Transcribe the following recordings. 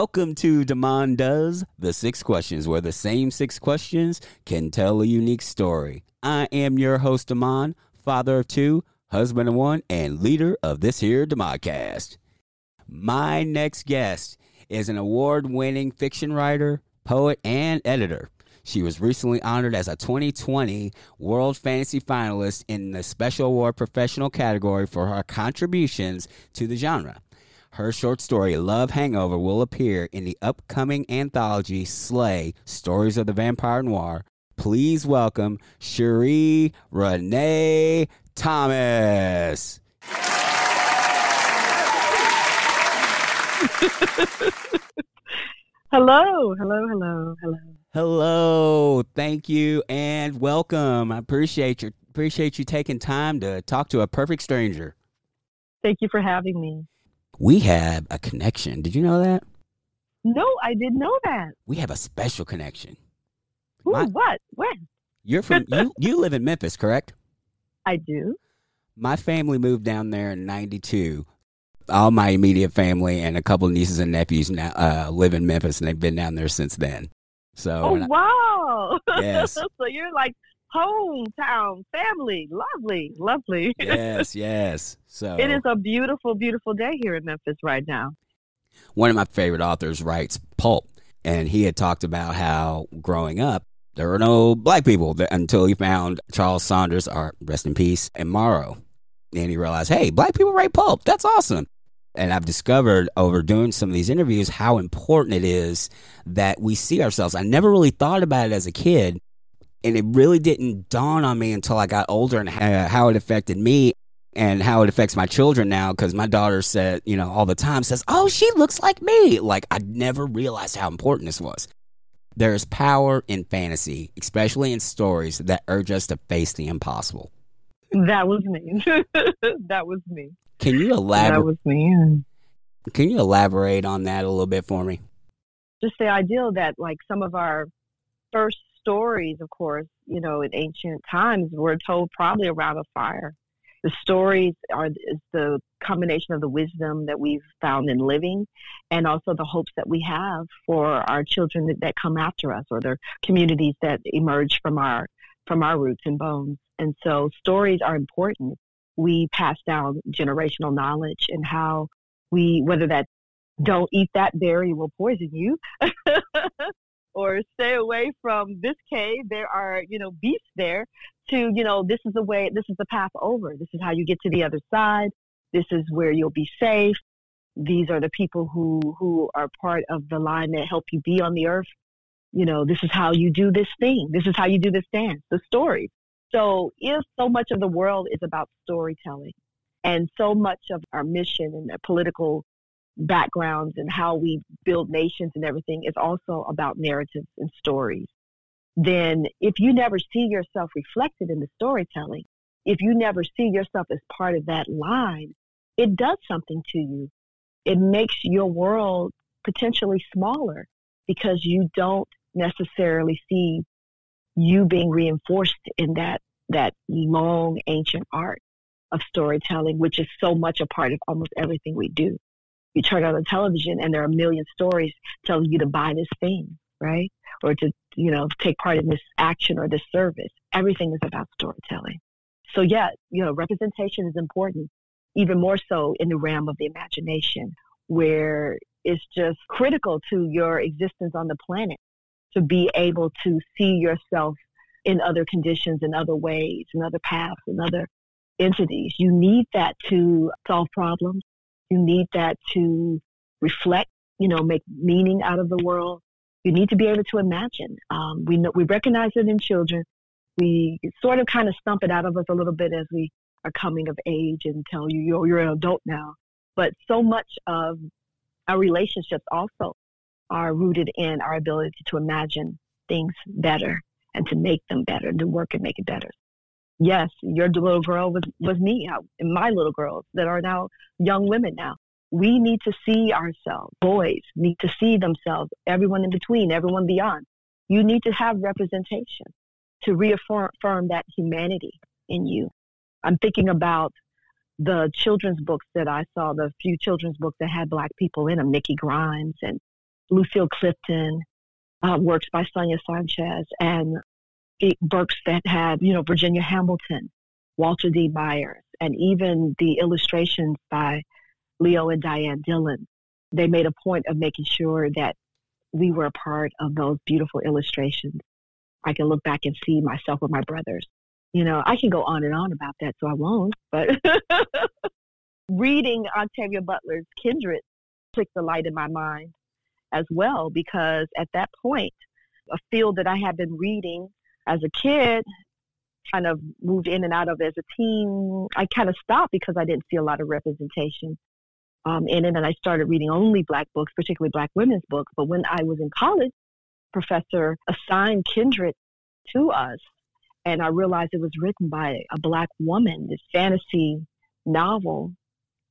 Welcome to Damon Does the Six Questions, where the same six questions can tell a unique story. I am your host, Damon, father of two, husband of one, and leader of this here Demodcast. My next guest is an award winning fiction writer, poet, and editor. She was recently honored as a 2020 World Fantasy Finalist in the Special Award Professional category for her contributions to the genre. Her short story, Love Hangover, will appear in the upcoming anthology Slay Stories of the Vampire Noir. Please welcome Sheree Renee Thomas. hello, hello, hello, hello. Hello, thank you and welcome. I appreciate your appreciate you taking time to talk to a perfect stranger. Thank you for having me. We have a connection. Did you know that? No, I didn't know that. We have a special connection. Ooh, My, what? When? You're from you you live in Memphis, correct? I do. My family moved down there in 92 all my immediate family and a couple of nieces and nephews now uh, live in Memphis, and they've been down there since then. So, oh wow, yes. so you're like hometown family, lovely, lovely. yes, yes. So it is a beautiful, beautiful day here in Memphis right now. One of my favorite authors writes pulp, and he had talked about how growing up there were no black people until he found Charles Saunders, or rest in peace, and Morrow. And he realized, hey, black people write pulp. That's awesome and I've discovered over doing some of these interviews how important it is that we see ourselves. I never really thought about it as a kid, and it really didn't dawn on me until I got older and uh, how it affected me and how it affects my children now because my daughter said, you know, all the time says, "Oh, she looks like me." Like I never realized how important this was. There is power in fantasy, especially in stories that urge us to face the impossible. That was me. that was me. Can you elaborate? That was me. Can you elaborate on that a little bit for me? Just the ideal that like some of our first stories, of course, you know, in ancient times were told probably around a fire. The stories are is the combination of the wisdom that we've found in living and also the hopes that we have for our children that, that come after us or the communities that emerge from our from our roots and bones. And so stories are important we pass down generational knowledge and how we, whether that don't eat that berry will poison you or stay away from this cave. There are, you know, beasts there to, you know, this is the way, this is the path over. This is how you get to the other side. This is where you'll be safe. These are the people who, who are part of the line that help you be on the earth. You know, this is how you do this thing. This is how you do this dance, the story. So if so much of the world is about storytelling and so much of our mission and political backgrounds and how we build nations and everything is also about narratives and stories, then if you never see yourself reflected in the storytelling, if you never see yourself as part of that line, it does something to you. It makes your world potentially smaller because you don't necessarily see you being reinforced in that that long ancient art of storytelling, which is so much a part of almost everything we do. You turn on the television and there are a million stories telling you to buy this thing, right? Or to, you know, take part in this action or this service. Everything is about storytelling. So yeah, you know, representation is important, even more so in the realm of the imagination, where it's just critical to your existence on the planet to be able to see yourself in other conditions, in other ways, in other paths, in other entities. You need that to solve problems. You need that to reflect, you know, make meaning out of the world. You need to be able to imagine. Um, we know, we recognize it in children. We sort of kind of stump it out of us a little bit as we are coming of age and tell you you're, you're an adult now. But so much of our relationships also are rooted in our ability to imagine things better and to make them better, and to work and make it better. Yes, your little girl was, was me, and my little girls that are now young women now. We need to see ourselves. Boys need to see themselves, everyone in between, everyone beyond. You need to have representation to reaffirm that humanity in you. I'm thinking about the children's books that I saw, the few children's books that had black people in them, Nikki Grimes and Lucille Clifton, uh, works by Sonia Sanchez, and books that had, you know, Virginia Hamilton, Walter D. Myers, and even the illustrations by Leo and Diane Dillon. They made a point of making sure that we were a part of those beautiful illustrations. I can look back and see myself with my brothers. You know, I can go on and on about that, so I won't. But reading Octavia Butler's Kindred clicked the light in my mind as well, because at that point, a field that I had been reading as a kid, kind of moved in and out of as a teen, I kind of stopped because I didn't see a lot of representation um, in it. And I started reading only Black books, particularly Black women's books. But when I was in college, professor assigned Kindred to us. And I realized it was written by a Black woman, this fantasy novel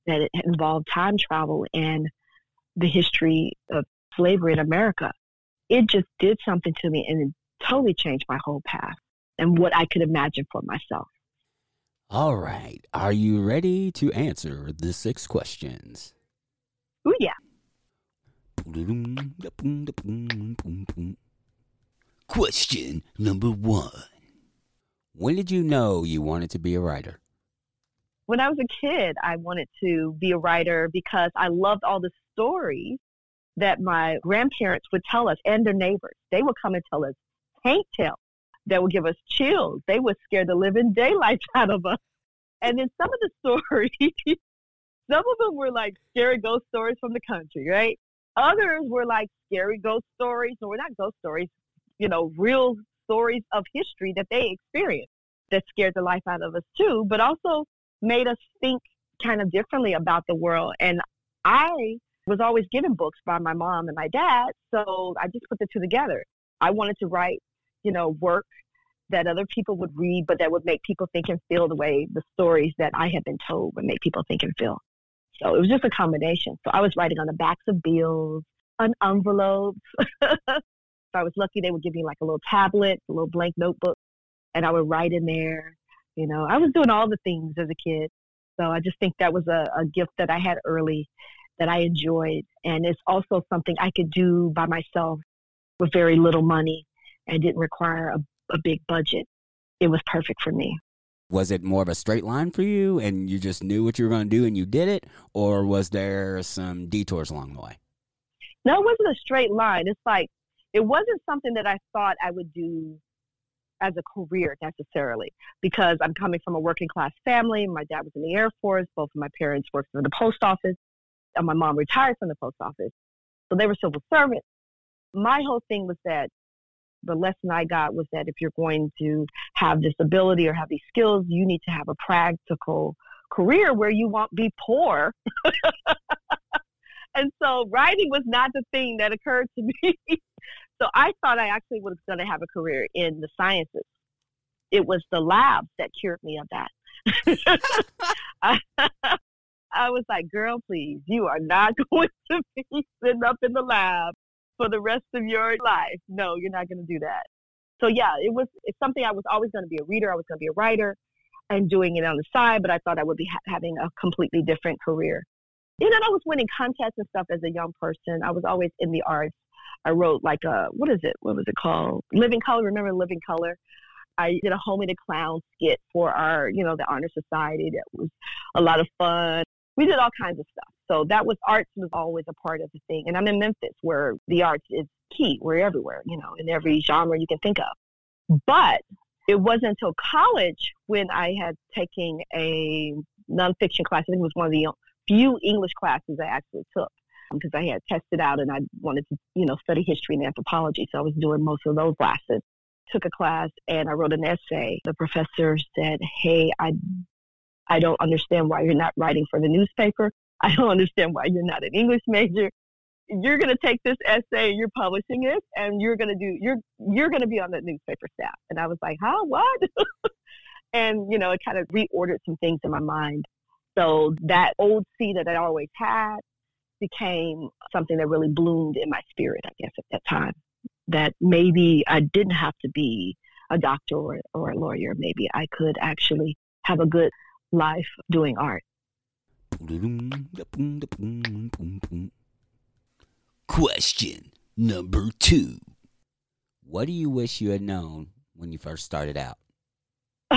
that involved time travel and the history of slavery in America. It just did something to me and totally changed my whole path and what I could imagine for myself. All right. Are you ready to answer the six questions? Oh, yeah. Question number one When did you know you wanted to be a writer? When I was a kid, I wanted to be a writer because I loved all the stories that my grandparents would tell us and their neighbors. They would come and tell us tank tales that would give us chills. They would scare the living daylights out of us. And then some of the stories, some of them were like scary ghost stories from the country, right? Others were like scary ghost stories, or not ghost stories, you know, real stories of history that they experienced that scared the life out of us too, but also made us think kind of differently about the world. And I was always given books by my mom and my dad, so I just put the two together. I wanted to write you know, work that other people would read, but that would make people think and feel the way the stories that I had been told would make people think and feel. So it was just a combination. So I was writing on the backs of bills, on envelopes. if I was lucky, they would give me like a little tablet, a little blank notebook, and I would write in there. You know, I was doing all the things as a kid. So I just think that was a, a gift that I had early that I enjoyed. And it's also something I could do by myself with very little money and didn't require a, a big budget. It was perfect for me. Was it more of a straight line for you and you just knew what you were going to do and you did it? Or was there some detours along the way? No, it wasn't a straight line. It's like, it wasn't something that I thought I would do as a career necessarily because I'm coming from a working class family. My dad was in the Air Force. Both of my parents worked for the post office. And my mom retired from the post office. So they were civil servants. My whole thing was that the lesson I got was that if you're going to have this ability or have these skills, you need to have a practical career where you won't be poor. and so writing was not the thing that occurred to me. so I thought I actually was going to have a career in the sciences. It was the labs that cured me of that. I, was like, girl, please, you are not going to be sitting up in the lab for the rest of your life. No, you're not going to do that. So yeah, it was it's something I was always going to be a reader. I was going to be a writer and doing it on the side, but I thought I would be ha- having a completely different career. You know, I was winning contests and stuff as a young person. I was always in the arts. I wrote like a what is it? What was it called? Living Color. Remember Living Color? I did a Homie the Clown skit for our, you know, the Honor Society. That was a lot of fun. We did all kinds of stuff. So that was arts was always a part of the thing. And I'm in Memphis where the arts is key. We're everywhere, you know, in every genre you can think of. But it wasn't until college when I had taken a nonfiction class. I think it was one of the few English classes I actually took um, because I had tested out and I wanted to, you know, study history and anthropology. So I was doing most of those classes. Took a class and I wrote an essay. The professor said, Hey, I I don't understand why you're not writing for the newspaper. I don't understand why you're not an English major. You're going to take this essay, you're publishing it, and you're going to do you're you're going to be on the newspaper staff. And I was like, "Huh? What?" and you know, it kind of reordered some things in my mind. So that old seed that I always had became something that really bloomed in my spirit, I guess, at that time. That maybe I didn't have to be a doctor or, or a lawyer. Maybe I could actually have a good life doing art. Question number two. What do you wish you had known when you first started out?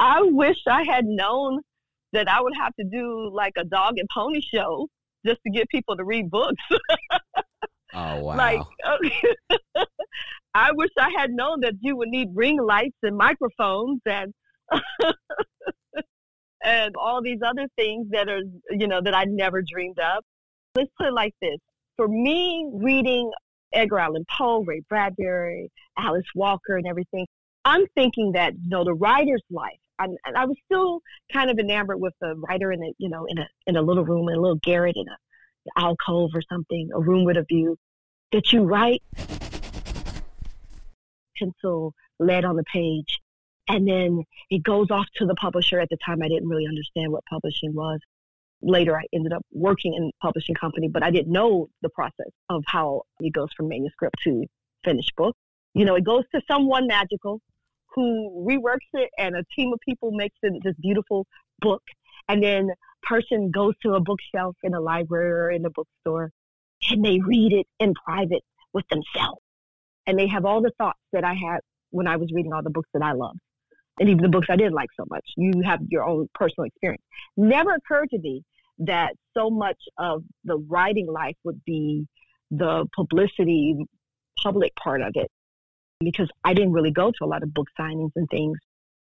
I wish I had known that I would have to do like a dog and pony show just to get people to read books. oh wow! Like, I wish I had known that you would need ring lights and microphones and and all these other things that are you know that I never dreamed of. Let's put it like this: for me, reading Edgar Allan Poe, Ray Bradbury, Alice Walker, and everything, I'm thinking that you know the writer's life. I'm, I was still kind of enamored with the writer in a you know in a in a little room in a little garret in a alcove or something, a room with a view. That you write pencil lead on the page, and then it goes off to the publisher. At the time, I didn't really understand what publishing was. Later, I ended up working in a publishing company, but I didn't know the process of how it goes from manuscript to finished book. You know, it goes to someone magical who reworks it and a team of people makes it this beautiful book. And then person goes to a bookshelf in a library or in a bookstore and they read it in private with themselves. And they have all the thoughts that I had when I was reading all the books that I loved. And even the books I didn't like so much. You have your own personal experience. Never occurred to me that so much of the writing life would be the publicity, public part of it because I didn't really go to a lot of book signings and things.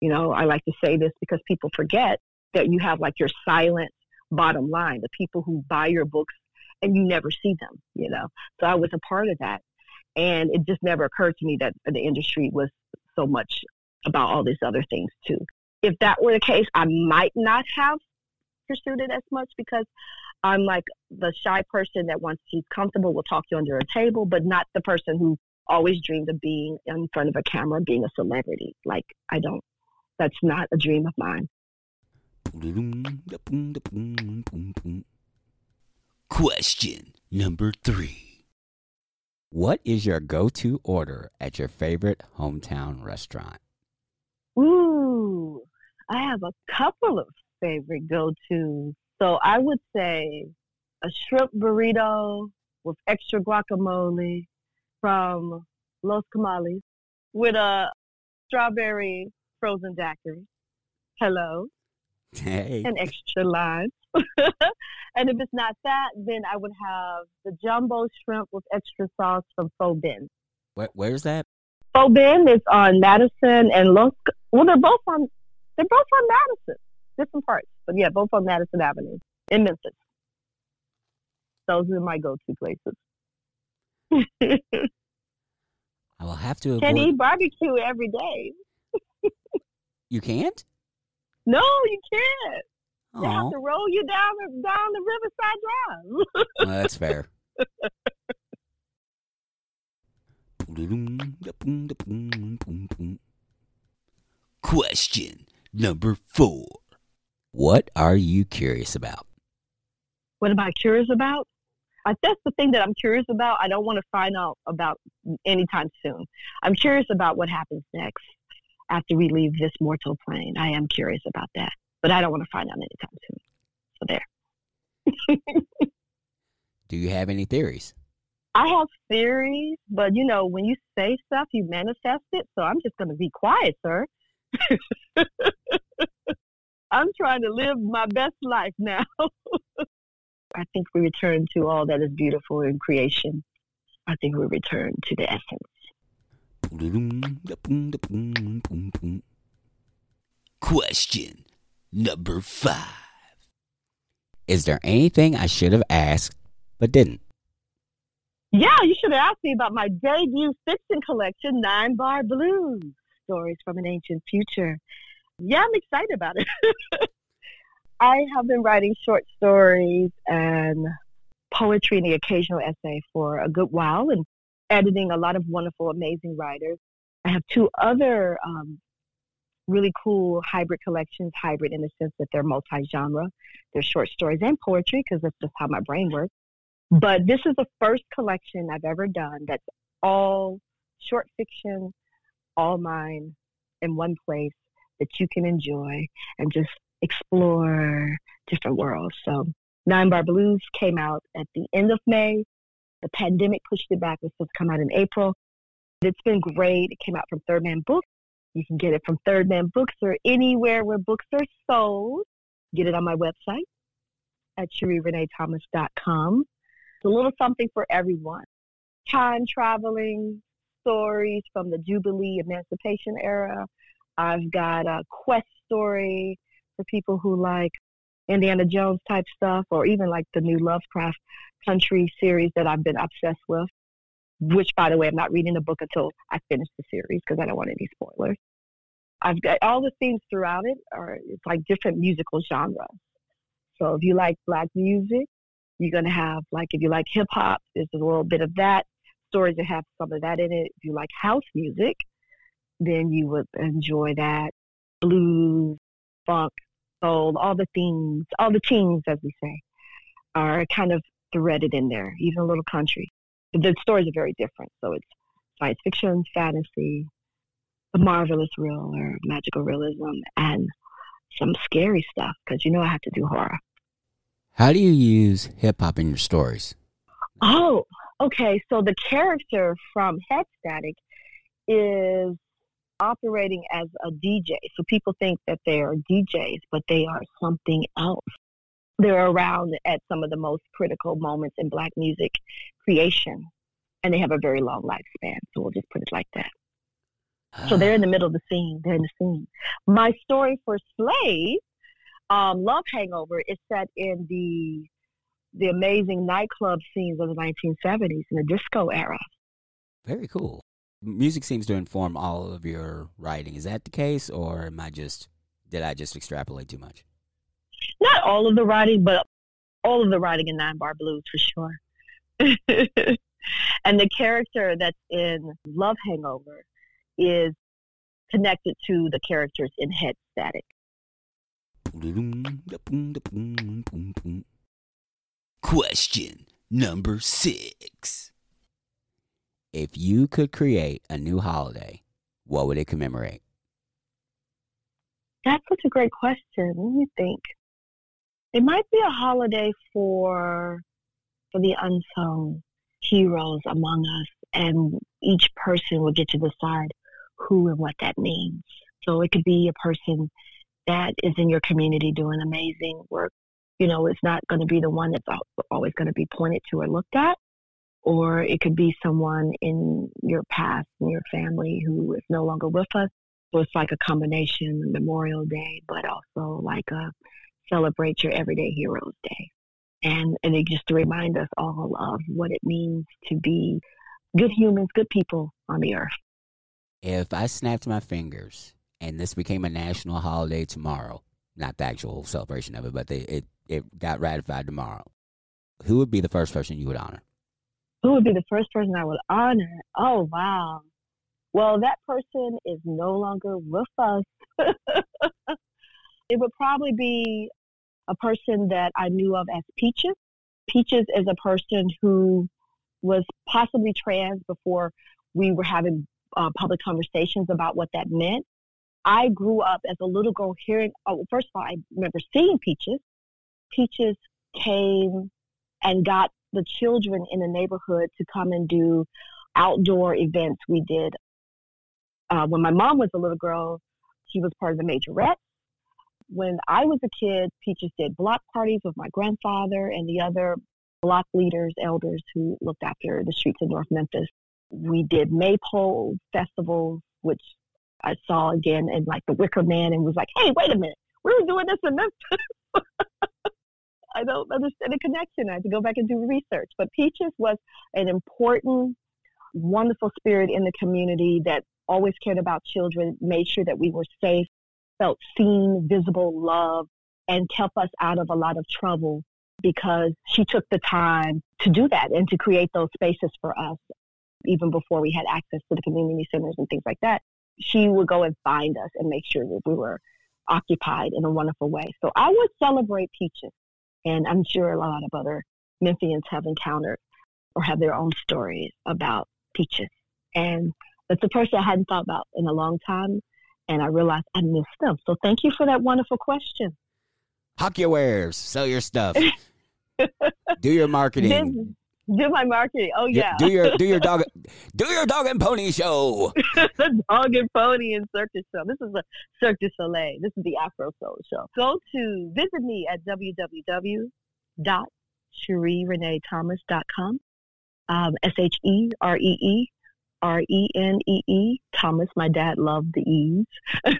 You know, I like to say this because people forget that you have like your silent bottom line, the people who buy your books and you never see them, you know. So I was a part of that. And it just never occurred to me that the industry was so much about all these other things too. If that were the case, I might not have pursued it as much because I'm like the shy person that once he's comfortable will talk you under a table, but not the person who always dreamed of being in front of a camera, being a celebrity. Like, I don't, that's not a dream of mine. Question number three What is your go to order at your favorite hometown restaurant? I have a couple of favorite go tos. So I would say a shrimp burrito with extra guacamole from Los Comales with a strawberry frozen daiquiri. Hello. Hey. And extra lime. and if it's not that, then I would have the jumbo shrimp with extra sauce from Pho Binh. Where, where's that? Pho Binh is on Madison and Los. Well, they're both on. They're both on Madison, different parts, but yeah, both on Madison Avenue in Memphis. Those are my go-to places. I will have to. Can't eat barbecue every day. you can't. No, you can't. Aww. They have to roll you down down the Riverside Drive. well, that's fair. Question number four. What are you curious about? What am I curious about? Like that's the thing that I'm curious about. I don't want to find out about anytime soon. I'm curious about what happens next after we leave this mortal plane. I am curious about that, but I don't want to find out anytime soon. So there. Do you have any theories? I have theories, but you know, when you say stuff, you manifest it. So I'm just going to be quiet, sir. I'm trying to live my best life now. I think we return to all that is beautiful in creation. I think we return to the essence. Question number five. Is there anything I should have asked but didn't? Yeah, you should have asked me about my debut fiction collection, Nine Bar Blues Stories from an Ancient Future. Yeah, I'm excited about it. I have been writing short stories and poetry and the occasional essay for a good while and editing a lot of wonderful, amazing writers. I have two other um, really cool hybrid collections, hybrid in the sense that they're multi genre. They're short stories and poetry because that's just how my brain works. But this is the first collection I've ever done that's all short fiction, all mine in one place that you can enjoy and just explore different worlds. So Nine Bar Blues came out at the end of May. The pandemic pushed it back. It was supposed to come out in April. It's been great. It came out from Third Man Books. You can get it from Third Man Books or anywhere where books are sold. Get it on my website at ShereeReneeThomas.com. It's a little something for everyone. Time traveling stories from the Jubilee Emancipation era. I've got a quest story for people who like Indiana Jones type stuff, or even like the new Lovecraft Country series that I've been obsessed with. Which, by the way, I'm not reading the book until I finish the series because I don't want any spoilers. I've got all the themes throughout it are it's like different musical genres. So if you like black music, you're gonna have like if you like hip hop, there's a little bit of that. Stories that have some of that in it. If you like house music, then you would enjoy that. Blues, funk, soul, all the themes, all the teams, as we say, are kind of threaded in there, even a little country. The stories are very different. So it's science fiction, fantasy, the marvelous real or magical realism, and some scary stuff because you know I have to do horror. How do you use hip hop in your stories? Oh, okay. So the character from Head Static is operating as a DJ. So people think that they are DJs, but they are something else. They're around at some of the most critical moments in Black music creation, and they have a very long lifespan. So we'll just put it like that. So they're in the middle of the scene. They're in the scene. My story for Slay, um, Love Hangover, is set in the the amazing nightclub scenes of the 1970s in the disco era. Very cool. Music seems to inform all of your writing. Is that the case, or am I just did I just extrapolate too much? Not all of the writing, but all of the writing in Nine Bar Blues for sure. and the character that's in Love Hangover is connected to the characters in Head Static. Question number six. If you could create a new holiday, what would it commemorate? That's such a great question. Let me think. It might be a holiday for for the unsung heroes among us, and each person will get to decide who and what that means. So it could be a person that is in your community doing amazing work. You know, it's not going to be the one that's always going to be pointed to or looked at, or it could be someone in your past in your family who is no longer with us. So it's like a combination Memorial Day, but also like a celebrate your everyday heroes day. And, and it just to remind us all of what it means to be good humans, good people on the earth. If I snapped my fingers and this became a national holiday tomorrow, not the actual celebration of it, but they, it, it got ratified tomorrow, who would be the first person you would honor? Who would be the first person I would honor? Oh, wow. Well, that person is no longer with us. it would probably be a person that I knew of as Peaches. Peaches is a person who was possibly trans before we were having uh, public conversations about what that meant. I grew up as a little girl hearing, oh, first of all, I remember seeing Peaches. Peaches came and got the children in the neighborhood to come and do outdoor events. We did, uh, when my mom was a little girl, she was part of the Majorettes. When I was a kid, Peaches did block parties with my grandfather and the other block leaders, elders who looked after the streets of North Memphis we did maypole festivals, which I saw again in like the Wicker Man and was like, hey, wait a minute, we were doing this in Memphis. I don't understand the connection. I had to go back and do research. But Peaches was an important, wonderful spirit in the community that always cared about children, made sure that we were safe, felt seen, visible, loved, and kept us out of a lot of trouble because she took the time to do that and to create those spaces for us even before we had access to the community centers and things like that, she would go and find us and make sure that we were occupied in a wonderful way. So I would celebrate Peaches. And I'm sure a lot of other Memphians have encountered or have their own stories about Peaches. And it's a person I hadn't thought about in a long time. And I realized I missed them. So thank you for that wonderful question. Hawk your wares, sell your stuff. do your marketing. Do my marketing. Oh yeah. Do your do your dog do your dog and pony show. the dog and pony and circus show. This is the Cirque du Soleil. This is the Afro Soul show. Go to visit me at www.sheree.renee.thomas.com. Um, S H E R E E R E N E E Thomas. My dad loved the E's.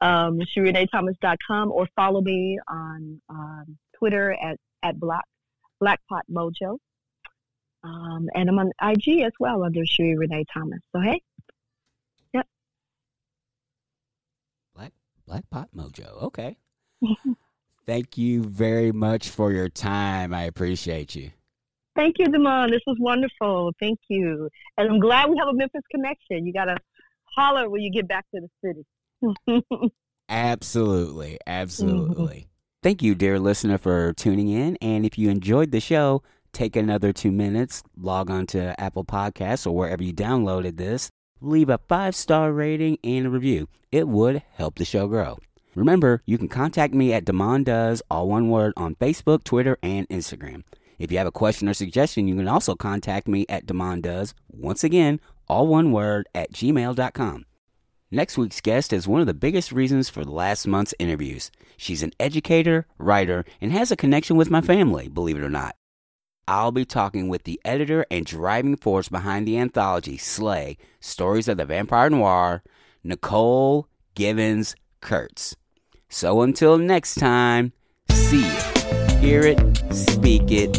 um, ShereeReneeThomas.com or follow me on um, Twitter at, at Black Pot Mojo. Um, and I'm on IG as well under Sheree Renee Thomas. So hey, yep. Black Black Pot Mojo. Okay. Thank you very much for your time. I appreciate you. Thank you, Damon. This was wonderful. Thank you. And I'm glad we have a Memphis connection. You got to holler when you get back to the city. absolutely. Absolutely. Thank you, dear listener, for tuning in. And if you enjoyed the show, take another two minutes, log on to Apple Podcasts or wherever you downloaded this, leave a five star rating and a review. It would help the show grow. Remember, you can contact me at Demond Does, all one word, on Facebook, Twitter, and Instagram. If you have a question or suggestion, you can also contact me at Demond Does, once again, all one word, at gmail.com. Next week's guest is one of the biggest reasons for last month's interviews. She's an educator, writer, and has a connection with my family, believe it or not. I'll be talking with the editor and driving force behind the anthology Slay Stories of the Vampire Noir, Nicole Givens Kurtz. So until next time, see hear it, speak it,